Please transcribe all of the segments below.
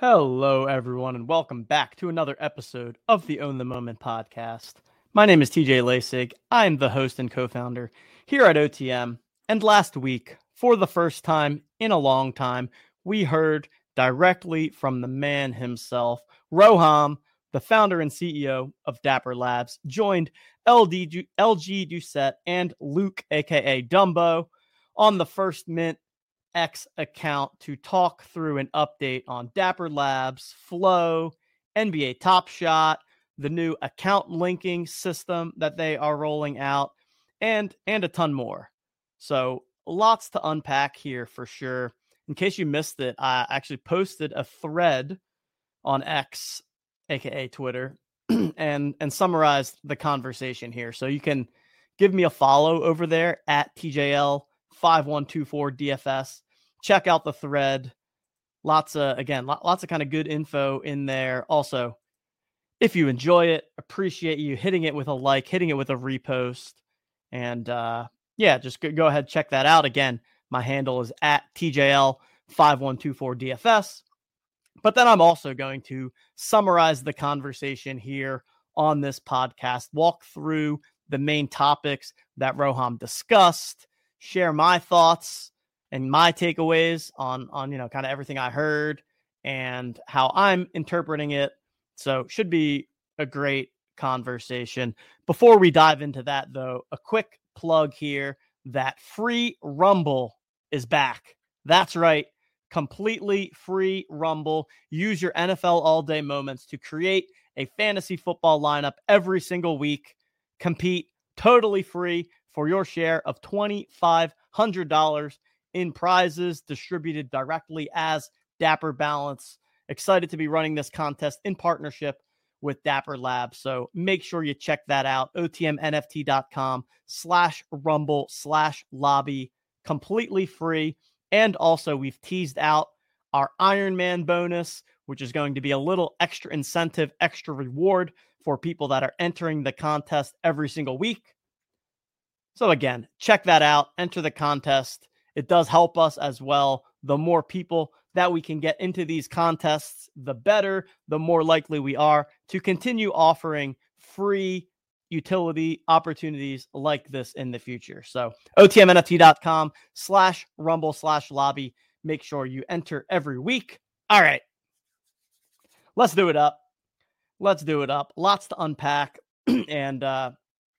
Hello, everyone, and welcome back to another episode of the Own the Moment podcast. My name is TJ Lasig. I'm the host and co founder here at OTM. And last week, for the first time in a long time, we heard directly from the man himself, Roham, the founder and CEO of Dapper Labs, joined LD, LG Doucet and Luke, aka Dumbo, on the First Mint X account to talk through an update on Dapper Labs, Flow, NBA Top Shot, the new account linking system that they are rolling out, and and a ton more. So lots to unpack here for sure. In case you missed it, I actually posted a thread on X, aka Twitter, and and summarized the conversation here. So you can give me a follow over there at TJL 5124 DFS. Check out the thread. Lots of, again, lots of kind of good info in there. Also, if you enjoy it, appreciate you hitting it with a like, hitting it with a repost. And uh, yeah, just go, ahead, check that out. Again, my handle is at TJL5124DFS. But then I'm also going to summarize the conversation here on this podcast, walk through the main topics that Roham discussed, share my thoughts and my takeaways on on you know kind of everything I heard and how I'm interpreting it. So should be a great conversation. Before we dive into that though, a quick plug here that free Rumble is back. That's right. Completely free Rumble. Use your NFL all day moments to create a fantasy football lineup every single week. Compete totally free for your share of $2,500 in prizes distributed directly as Dapper Balance. Excited to be running this contest in partnership with Dapper Labs. So make sure you check that out. OTMNFT.com slash rumble slash lobby. Completely free. And also, we've teased out our Iron Man bonus, which is going to be a little extra incentive, extra reward for people that are entering the contest every single week. So, again, check that out. Enter the contest. It does help us as well. The more people that we can get into these contests, the better, the more likely we are to continue offering free utility opportunities like this in the future. So otmnft.com slash rumble slash lobby. Make sure you enter every week. All right. Let's do it up. Let's do it up. Lots to unpack and uh,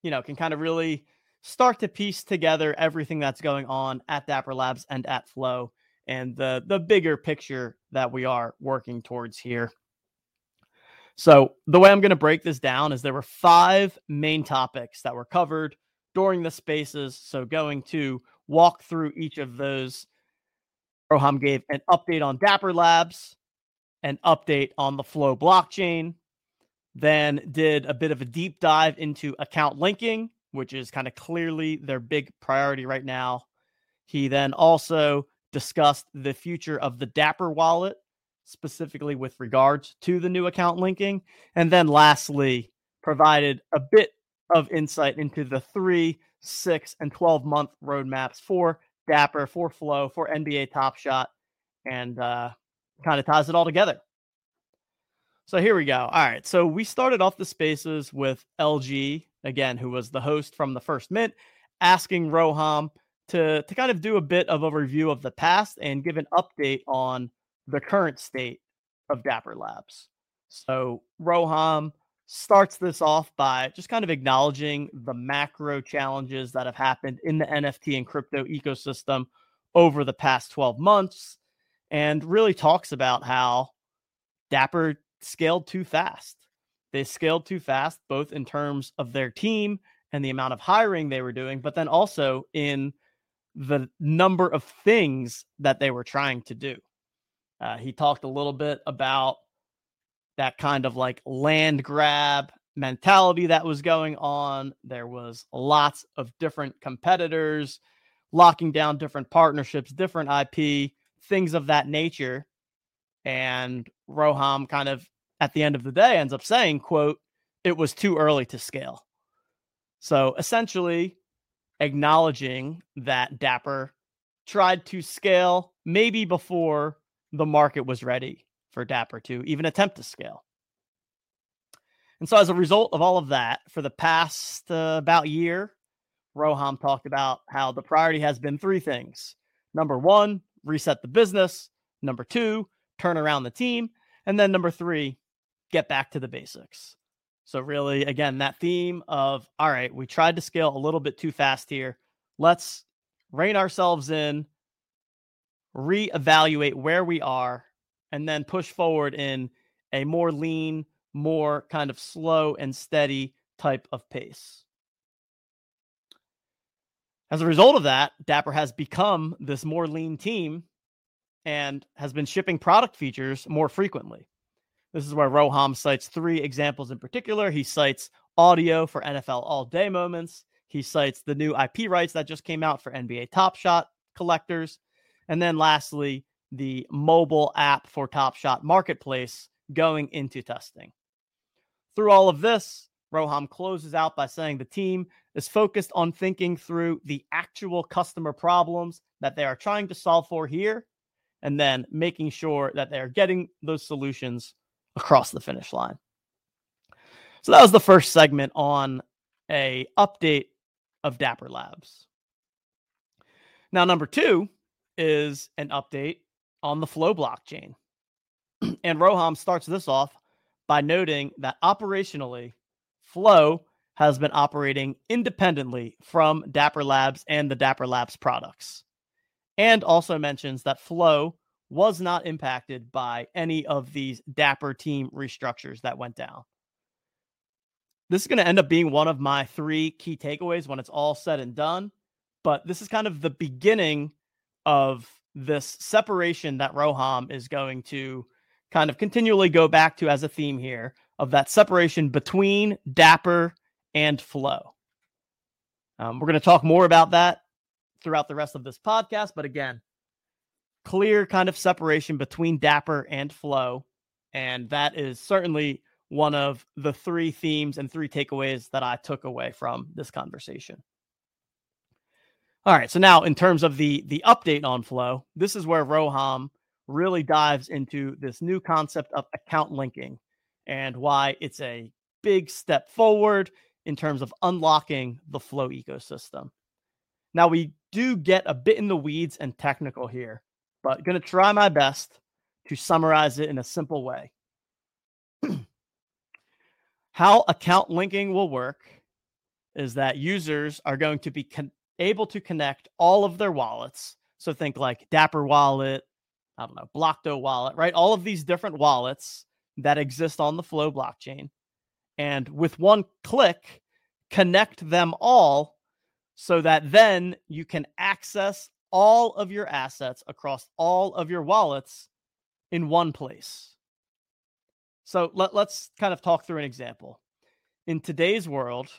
you know, can kind of really start to piece together everything that's going on at Dapper Labs and at Flow and the the bigger picture that we are working towards here. So, the way I'm going to break this down is there were five main topics that were covered during the spaces. So, going to walk through each of those. Roham gave an update on Dapper Labs, an update on the Flow blockchain, then did a bit of a deep dive into account linking which is kind of clearly their big priority right now. He then also discussed the future of the Dapper wallet, specifically with regards to the new account linking. And then lastly, provided a bit of insight into the three, six, and 12 month roadmaps for Dapper, for Flow, for NBA Top Shot, and uh, kind of ties it all together. So here we go. All right. So we started off the spaces with LG again, who was the host from the first mint, asking Roham to, to kind of do a bit of a review of the past and give an update on the current state of Dapper Labs. So Roham starts this off by just kind of acknowledging the macro challenges that have happened in the NFT and crypto ecosystem over the past 12 months and really talks about how Dapper scaled too fast. They scaled too fast, both in terms of their team and the amount of hiring they were doing, but then also in the number of things that they were trying to do. Uh, he talked a little bit about that kind of like land grab mentality that was going on. There was lots of different competitors locking down different partnerships, different IP, things of that nature. And Roham kind of at the end of the day ends up saying, quote, it was too early to scale. So essentially acknowledging that Dapper tried to scale maybe before the market was ready for Dapper to even attempt to scale. And so, as a result of all of that, for the past uh, about year, Roham talked about how the priority has been three things. Number one, reset the business. Number two, turn around the team. And then number three, get back to the basics. So, really, again, that theme of all right, we tried to scale a little bit too fast here. Let's rein ourselves in, reevaluate where we are, and then push forward in a more lean, more kind of slow and steady type of pace. As a result of that, Dapper has become this more lean team and has been shipping product features more frequently. This is where Roham cites three examples in particular. He cites audio for NFL all day moments. He cites the new IP rights that just came out for NBA Top Shot collectors. And then lastly, the mobile app for Top Shot Marketplace going into testing. Through all of this, Roham closes out by saying the team is focused on thinking through the actual customer problems that they are trying to solve for here and then making sure that they are getting those solutions across the finish line. So that was the first segment on a update of Dapper Labs. Now number 2 is an update on the Flow blockchain. and Roham starts this off by noting that operationally Flow has been operating independently from Dapper Labs and the Dapper Labs products. And also mentions that Flow was not impacted by any of these Dapper team restructures that went down. This is going to end up being one of my three key takeaways when it's all said and done. But this is kind of the beginning of this separation that Roham is going to kind of continually go back to as a theme here of that separation between Dapper and Flow. Um, we're going to talk more about that throughout the rest of this podcast. But again, clear kind of separation between Dapper and Flow. And that is certainly one of the three themes and three takeaways that I took away from this conversation. All right, so now in terms of the the update on Flow, this is where Roham really dives into this new concept of account linking and why it's a big step forward in terms of unlocking the Flow ecosystem. Now we do get a bit in the weeds and technical here, but going to try my best to summarize it in a simple way. How account linking will work is that users are going to be con- able to connect all of their wallets. So think like Dapper Wallet, I don't know, Blocto Wallet, right? All of these different wallets that exist on the Flow blockchain. And with one click, connect them all so that then you can access all of your assets across all of your wallets in one place. So let, us kind of talk through an example. In today's world,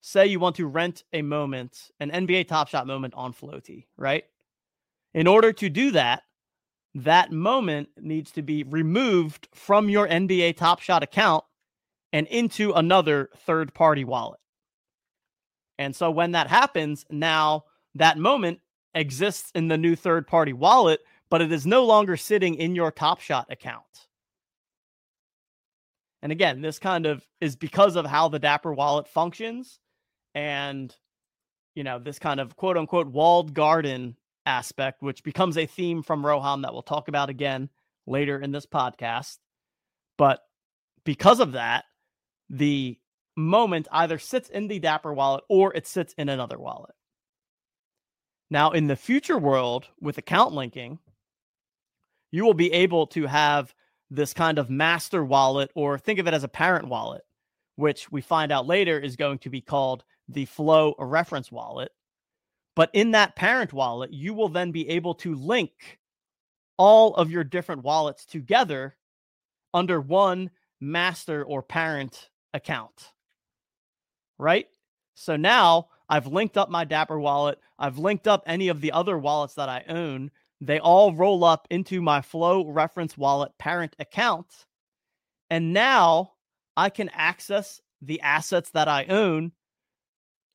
say you want to rent a moment, an NBA Top Shot moment on Flowty, right? In order to do that, that moment needs to be removed from your NBA Top Shot account and into another third party wallet. And so when that happens, now that moment exists in the new third party wallet, but it is no longer sitting in your Top Shot account. And again, this kind of is because of how the Dapper wallet functions and you know, this kind of quote unquote walled garden aspect, which becomes a theme from Roham that we'll talk about again later in this podcast. But because of that, the moment either sits in the Dapper wallet or it sits in another wallet. Now, in the future world with account linking, you will be able to have this kind of master wallet, or think of it as a parent wallet, which we find out later is going to be called the Flow reference wallet. But in that parent wallet, you will then be able to link all of your different wallets together under one master or parent account. Right? So now I've linked up my Dapper wallet. I've linked up any of the other wallets that I own. They all roll up into my Flow reference wallet parent account. And now I can access the assets that I own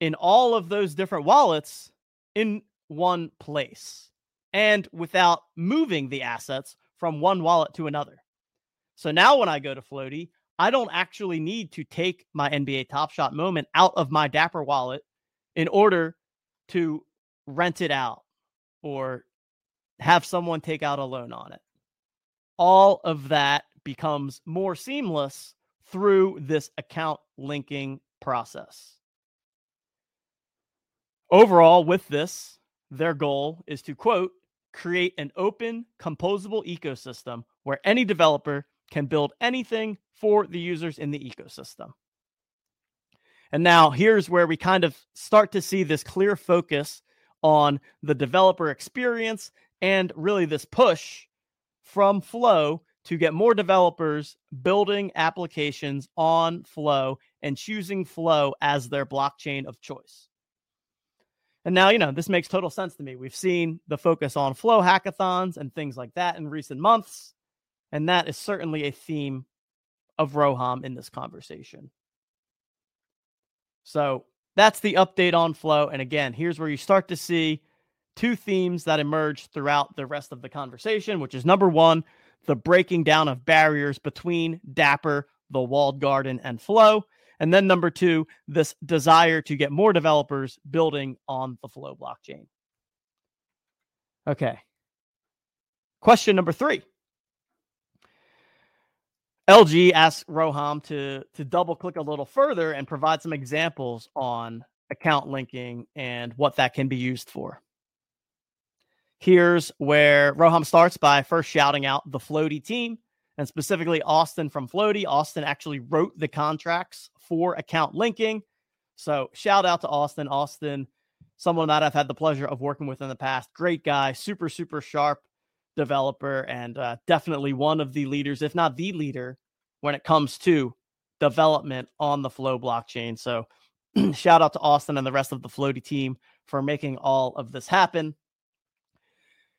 in all of those different wallets in one place and without moving the assets from one wallet to another. So now when I go to Flowty, I don't actually need to take my NBA Top Shot moment out of my Dapper wallet in order to rent it out or have someone take out a loan on it. All of that becomes more seamless through this account linking process. Overall, with this, their goal is to quote, create an open, composable ecosystem where any developer can build anything for the users in the ecosystem. And now here's where we kind of start to see this clear focus on the developer experience and really this push from Flow to get more developers building applications on Flow and choosing Flow as their blockchain of choice. And now, you know, this makes total sense to me. We've seen the focus on Flow hackathons and things like that in recent months. And that is certainly a theme of Roham in this conversation. So that's the update on Flow. And again, here's where you start to see two themes that emerge throughout the rest of the conversation, which is number one, the breaking down of barriers between Dapper, the walled garden, and Flow. And then number two, this desire to get more developers building on the Flow blockchain. Okay. Question number three. LG asked Roham to to double click a little further and provide some examples on account linking and what that can be used for. Here's where Roham starts by first shouting out the Flowty team and specifically Austin from Flowty. Austin actually wrote the contracts for account linking. So shout out to Austin. Austin, someone that I've had the pleasure of working with in the past. Great guy, super, super sharp developer, and uh, definitely one of the leaders, if not the leader, when it comes to development on the Flow blockchain. So shout out to Austin and the rest of the Flowty team for making all of this happen.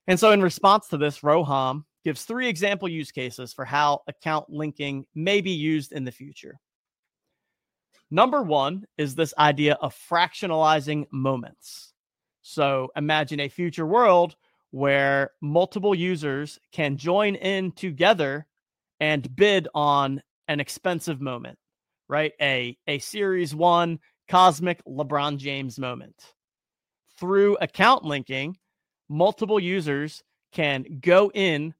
And so, in response to this, Roham gives three example use cases for how account linking may be used in the future. Number one is this idea of fractionalizing moments. So, imagine a future world where multiple users can join in together and bid on an expensive moment, right? A, a series one cosmic LeBron James moment. Through account linking, multiple users can go in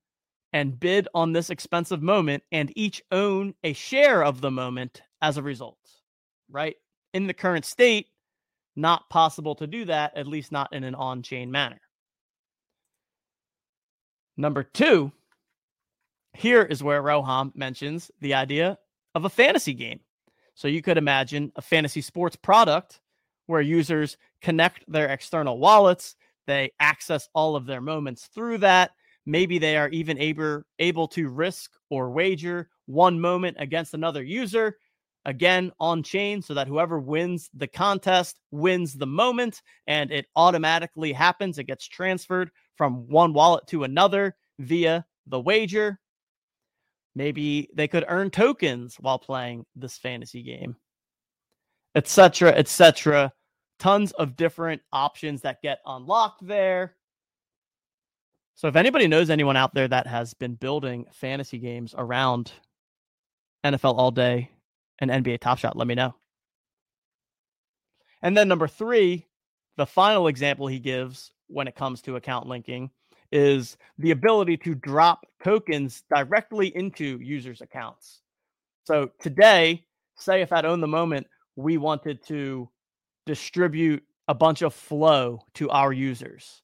and bid on this expensive moment and each own a share of the moment as a result, right? In the current state, not possible to do that, at least not in an on chain manner. Number two, here is where Roham mentions the idea of a fantasy game. So you could imagine a fantasy sports product where users connect their external wallets, they access all of their moments through that. Maybe they are even able, able to risk or wager one moment against another user, again on chain, so that whoever wins the contest wins the moment and it automatically happens. It gets transferred from one wallet to another via the wager. Maybe they could earn tokens while playing this fantasy game, etc., etc. Tons of different options that get unlocked there. So if anybody knows anyone out there that has been building fantasy games around NFL All Day and NBA Top Shot, let me know. And then number three, the final example he gives when it comes to account linking is the ability to drop tokens directly into users' accounts. So today, say if at Own the Moment, we wanted to distribute a bunch of flow to our users.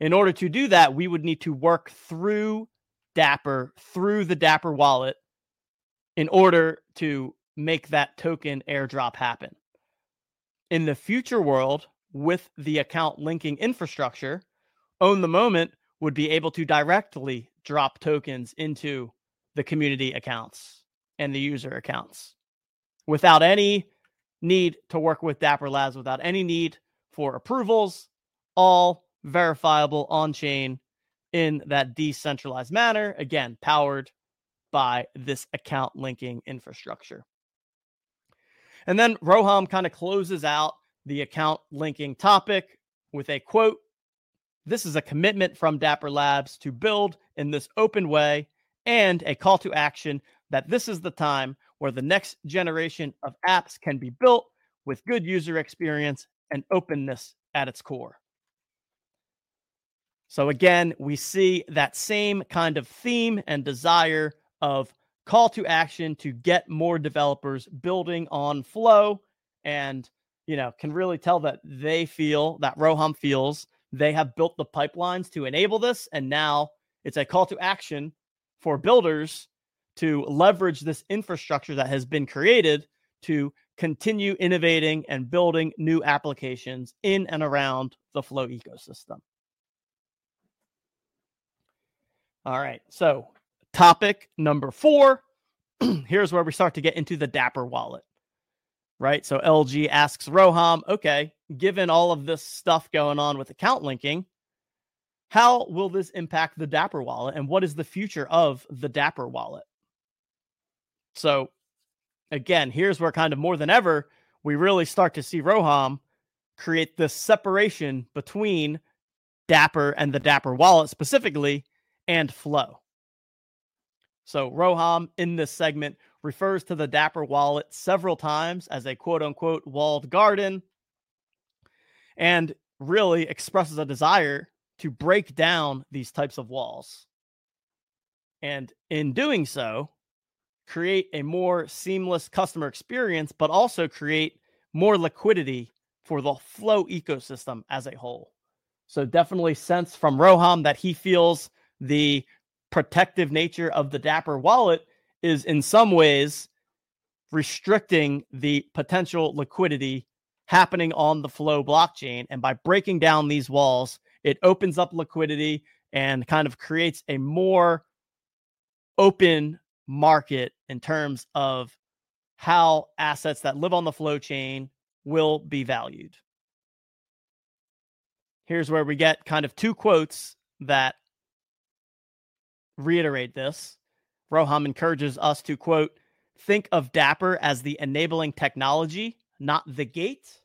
In order to do that, we would need to work through Dapper, through the Dapper wallet, in order to make that token airdrop happen. In the future world, with the account linking infrastructure, Own the Moment would be able to directly drop tokens into the community accounts and the user accounts without any need to work with Dapper Labs, without any need for approvals, all verifiable on chain in that decentralized manner. Again, powered by this account linking infrastructure. And then Roham kind of closes out the account linking topic with a quote this is a commitment from Dapper Labs to build in this open way and a call to action that this is the time where the next generation of apps can be built with good user experience and openness at its core. So, again, we see that same kind of theme and desire of call to action to get more developers building on Flow and, you know, can really tell that they feel that Roham feels they have built the pipelines to enable this. And now it's a call to action for builders to leverage this infrastructure that has been created to continue innovating and building new applications in and around the Flow ecosystem. All right. So, topic number four here's where we start to get into the Dapper wallet, right? So, LG asks Roham, okay, given all of this stuff going on with account linking, how will this impact the Dapper wallet and what is the future of the Dapper wallet? So, again, here's where kind of more than ever we really start to see Roham create this separation between Dapper and the Dapper wallet specifically and Flow. So, Roham in this segment refers to the Dapper wallet several times as a quote unquote walled garden and really expresses a desire to break down these types of walls. And in doing so, create a more seamless customer experience, but also create more liquidity for the flow ecosystem as a whole. So, definitely sense from Roham that he feels the protective nature of the Dapper wallet is in some ways restricting the potential liquidity happening on the Flow blockchain. And by breaking down these walls, it opens up liquidity and kind of creates a more open market in terms of how assets that live on the flow chain will be valued. Here's where we get kind of two quotes that reiterate this. Roham encourages us to quote, think of Dapper as the enabling technology, not the gate.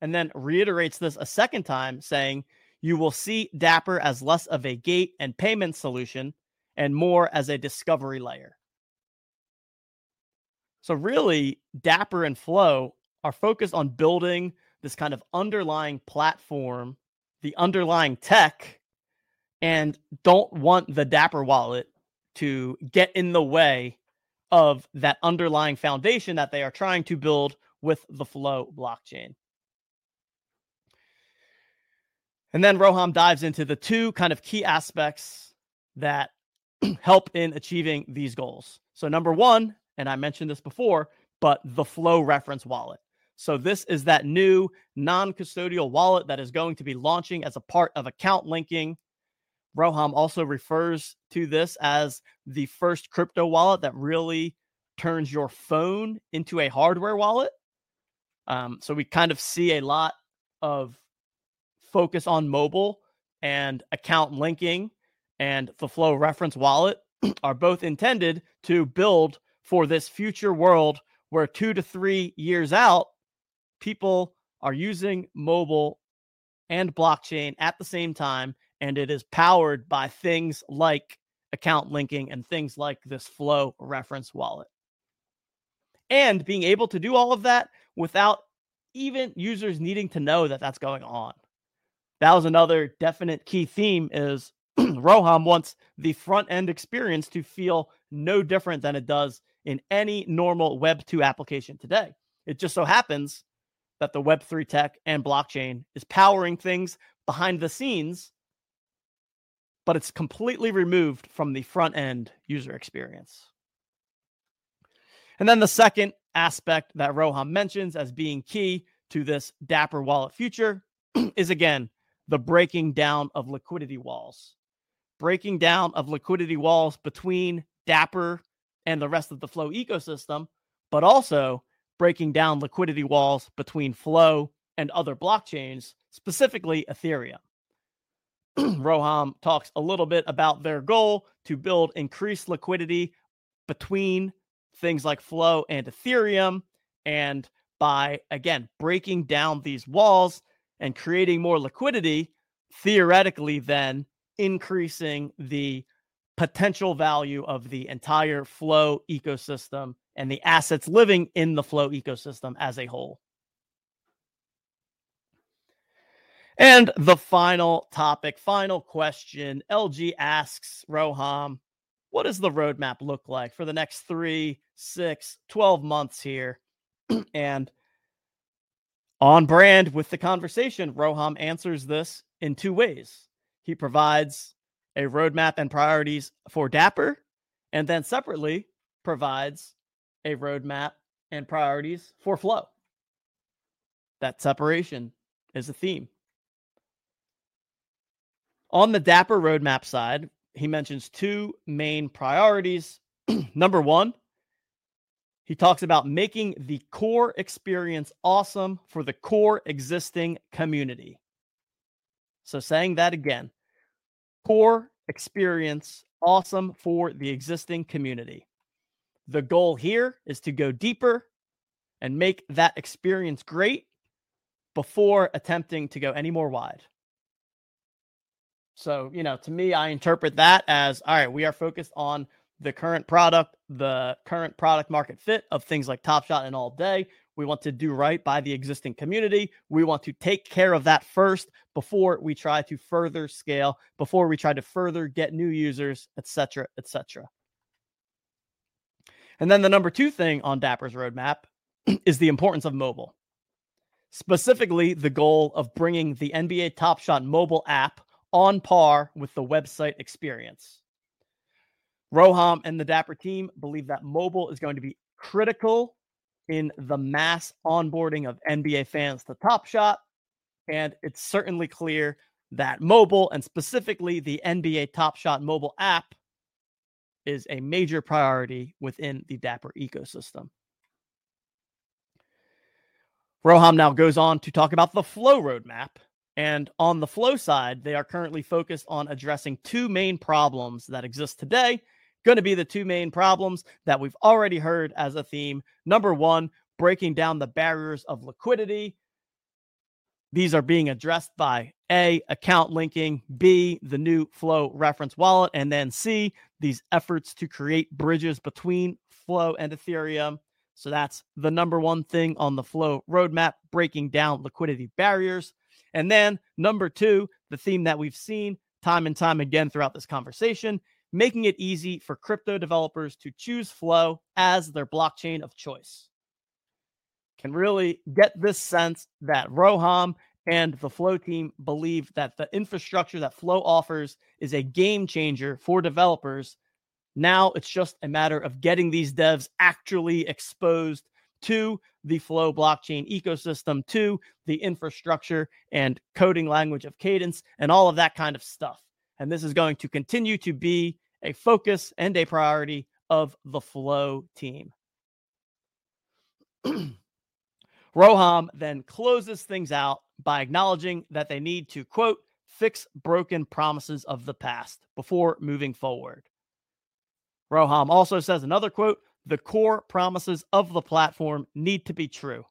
And then reiterates this a second time, saying, you will see Dapper as less of a gate and payment solution and more as a discovery layer. So, really, Dapper and Flow are focused on building this kind of underlying platform, the underlying tech, and don't want the Dapper wallet to get in the way of that underlying foundation that they are trying to build with the Flow blockchain. And then Roham dives into the two kind of key aspects that help in achieving these goals. So, number one, and I mentioned this before, but the Flow reference wallet. So, this is that new non custodial wallet that is going to be launching as a part of account linking. Roham also refers to this as the first crypto wallet that really turns your phone into a hardware wallet. Um, so, we kind of see a lot of focus on mobile and account linking and the Flow reference wallet are both intended to build for this future world where two to three years out, people are using mobile and blockchain at the same time. And it is powered by things like account linking and things like this Flow reference wallet. And being able to do all of that without even users needing to know that that's going on that was another definite key theme is Roham wants the front end experience to feel no different than it does in any normal Web 2 application today. It just so happens that the Web 3 tech and blockchain is powering things behind the scenes, but it's completely removed from the front end user experience. And then the second aspect that Roham mentions as being key to this Dapper wallet future is again the breaking down of liquidity walls, breaking down of liquidity walls between Dapper and the rest of the Flow ecosystem, but also breaking down liquidity walls between Flow and other blockchains, specifically Ethereum. Roham talks a little bit about their goal to build increased liquidity between things like Flow and Ethereum. And by, again, breaking down these walls, and creating more liquidity, theoretically, then increasing the potential value of the entire flow ecosystem and the assets living in the flow ecosystem as a whole. And the final topic, final question LG asks Roham, what does the roadmap look like for the next three, six, 12 months here? and on brand with the conversation, Roham answers this in two ways. He provides a roadmap and priorities for Dapper, and then separately provides a roadmap and priorities for Flow. That separation is a theme. On the Dapper roadmap side, he mentions two main priorities. Number one, he talks about making the core experience awesome for the core existing community. So, saying that again, core experience awesome for the existing community. The goal here is to go deeper and make that experience great before attempting to go any more wide. So, you know, to me, I interpret that as all right, we are focused on the current product, the current product market fit of things like Top Shot and All Day. We want to do right by the existing community. We want to take care of that first before we try to further scale, before we try to further get new users, etc., etc. And then the number two thing on Dapper's roadmap is the importance of mobile. Specifically, the goal of bringing the NBA Top Shot mobile app on par with the website experience. Roham and the Dapper team believe that mobile is going to be critical in the mass onboarding of NBA fans to Top Shot. And it's certainly clear that mobile and specifically the NBA Top Shot mobile app is a major priority within the Dapper ecosystem. Roham now goes on to talk about the flow roadmap. And on the flow side, they are currently focused on addressing two main problems that exist today going to be the two main problems that we've already heard as a theme. Number one, breaking down the barriers of liquidity. These are being addressed by A, account linking, B, the new Flow reference wallet, and then C, these efforts to create bridges between Flow and Ethereum. So that's the number one thing on the Flow roadmap, breaking down liquidity barriers. And then number two, the theme that we've seen time and time again throughout this conversation making it easy for crypto developers to choose Flow as their blockchain of choice. Can really get this sense that Roham and the Flow team believe that the infrastructure that Flow offers is a game changer for developers. Now it's just a matter of getting these devs actually exposed to the Flow blockchain ecosystem, to the infrastructure and coding language of Cadence, and all of that kind of stuff. And this is going to continue to be a focus and a priority of the Flow team. Roham then closes things out by acknowledging that they need to, quote, fix broken promises of the past before moving forward. Roham also says another quote the core promises of the platform need to be true.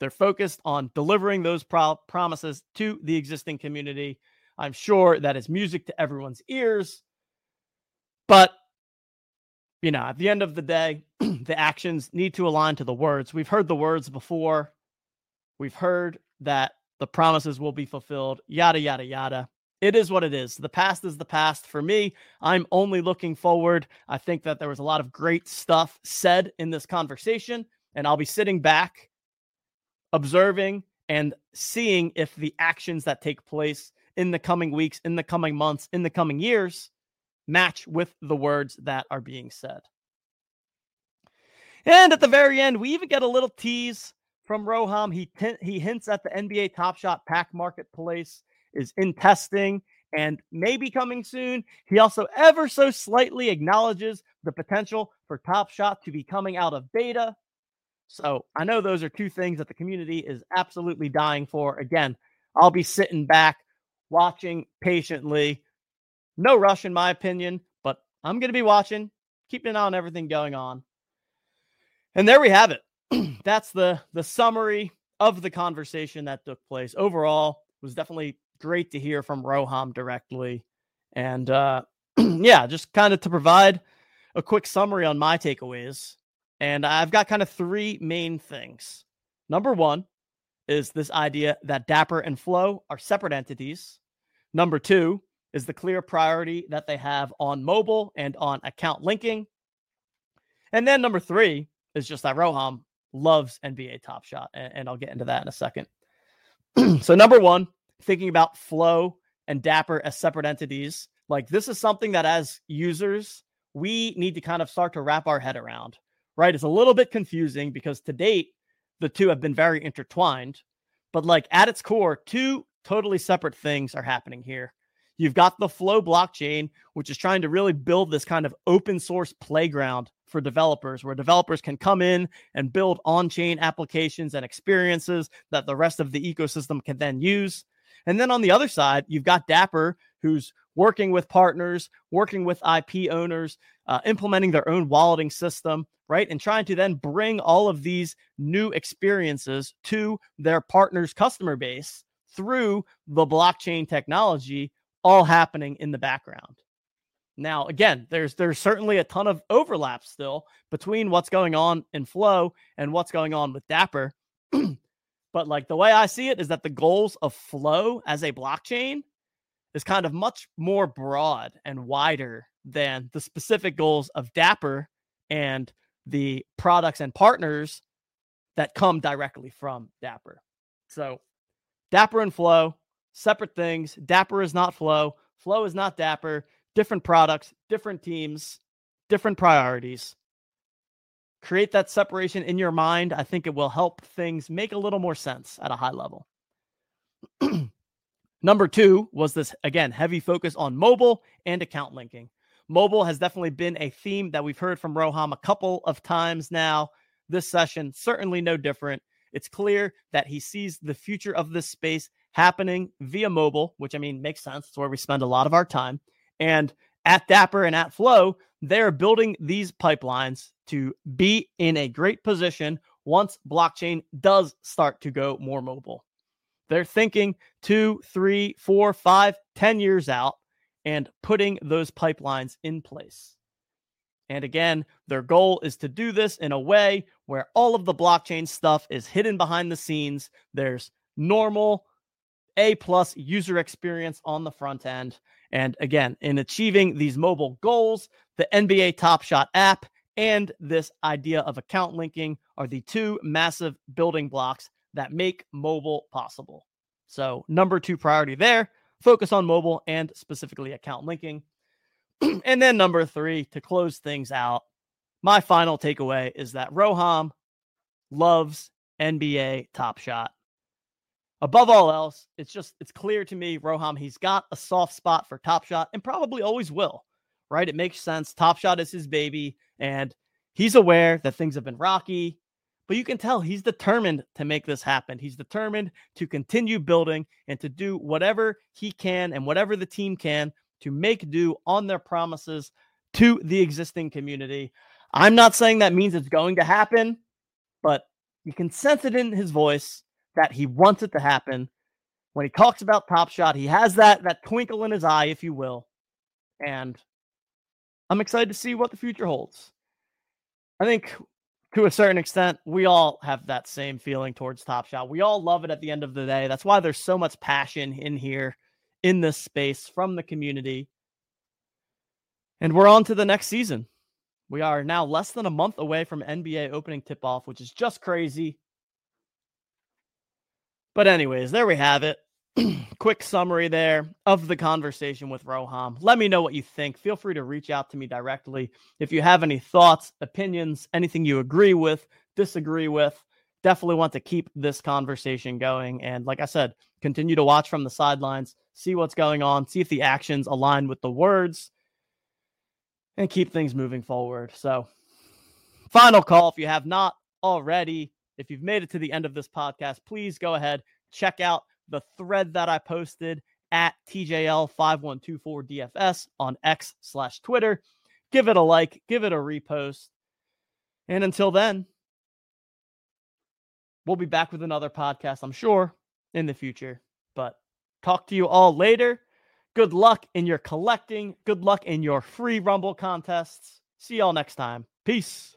They're focused on delivering those pro- promises to the existing community. I'm sure that is music to everyone's ears. But you know, at the end of the day, the actions need to align to the words. We've heard the words before. We've heard that the promises will be fulfilled, yada, yada, yada. It is what it is. The past is the past. For me, I'm only looking forward. I think that there was a lot of great stuff said in this conversation, and I'll be sitting back, observing, and seeing if the actions that take place in the coming weeks, in the coming months, in the coming years match with the words that are being said. And at the very end, we even get a little tease from Roham. He t- he hints at the NBA Top Shot pack marketplace is in testing and may be coming soon. He also ever so slightly acknowledges the potential for Top Shot to be coming out of beta. So I know those are two things that the community is absolutely dying for. Again, I'll be sitting back, watching patiently, no rush, in my opinion, but I'm going to be watching, keeping an eye on everything going on. And there we have it. That's the the summary of the conversation that took place. Overall, was definitely great to hear from Roham directly, and uh, yeah, just kind of to provide a quick summary on my takeaways. And I've got kind of three main things. Number one is this idea that Dapper and Flow are separate entities. Number two is the clear priority that they have on mobile and on account linking. And then number three is just that Roham loves NBA Top Shot. And, and I'll get into that in a second. so, number one, thinking about Flow and Dapper as separate entities. Like, this is something that as users, we need to kind of start to wrap our head around, right? It's a little bit confusing because to date, the two have been very intertwined. But, like, at its core, two totally separate things are happening here. You've got the Flow blockchain, which is trying to really build this kind of open source playground for developers where developers can come in and build on chain applications and experiences that the rest of the ecosystem can then use. And then on the other side, you've got Dapper, who's working with partners, working with IP owners, uh, implementing their own walleting system, right? And trying to then bring all of these new experiences to their partners' customer base through the blockchain technology, all happening in the background. Now, again, there's there's certainly a ton of overlap still between what's going on in Flow and what's going on with Dapper. but like the way I see it is that the goals of Flow as a blockchain is kind of much more broad and wider than the specific goals of Dapper and the products and partners that come directly from Dapper. So, Dapper and Flow, separate things. Dapper is not Flow. Flow is not Dapper different products, different teams, different priorities. Create that separation in your mind. I think it will help things make a little more sense at a high level. Number two was this, again, heavy focus on mobile and account linking. Mobile has definitely been a theme that we've heard from Roham a couple of times now. This session, certainly no different. It's clear that he sees the future of this space happening via mobile, which I mean makes sense. It's where we spend a lot of our time. And at Dapper and at Flow, they're building these pipelines to be in a great position once blockchain does start to go more mobile. They're thinking two, three, four, five, ten years out and putting those pipelines in place. And again, their goal is to do this in a way where all of the blockchain stuff is hidden behind the scenes. There's normal A plus user experience on the front end. And again, in achieving these mobile goals, the NBA Top Shot app and this idea of account linking are the two massive building blocks that make mobile possible. So, number two priority there focus on mobile and specifically account linking. and then, number three, to close things out, my final takeaway is that Roham loves NBA Top Shot above all else, it's just it's clear to me, Roham, he's got a soft spot for Top Shot and probably always will. Right? It makes sense. Top Shot is his baby, and he's aware that things have been rocky, but you can tell he's determined to make this happen. He's determined to continue building and to do whatever he can and whatever the team can to make do on their promises to the existing community. I'm not saying that means it's going to happen, but you can sense it in his voice that he wants it to happen. When he talks about Top Shot, he has that that twinkle in his eye, if you will. And I'm excited to see what the future holds. I think to a certain extent, we all have that same feeling towards Top Shot. We all love it at the end of the day. That's why there's so much passion in here, in this space from the community. And we're on to the next season. We are now less than a month away from NBA opening tip off, which is just crazy. But, anyways, there we have it. Quick summary there of the conversation with Roham. Let me know what you think. Feel free to reach out to me directly. If you have any thoughts, opinions, anything you agree with, disagree with, definitely want to keep this conversation going. And like I said, continue to watch from the sidelines, see what's going on, see if the actions align with the words, and keep things moving forward. So, final call if you have not already if you've made it to the end of this podcast, please go ahead, check out the thread that I posted at TJL5124DFS on X slash Twitter. Give it a like, give it a repost. And until then, we'll be back with another podcast, I'm sure, in the future. But talk to you all later. Good luck in your collecting. Good luck in your free Rumble contests. See y'all next time. Peace.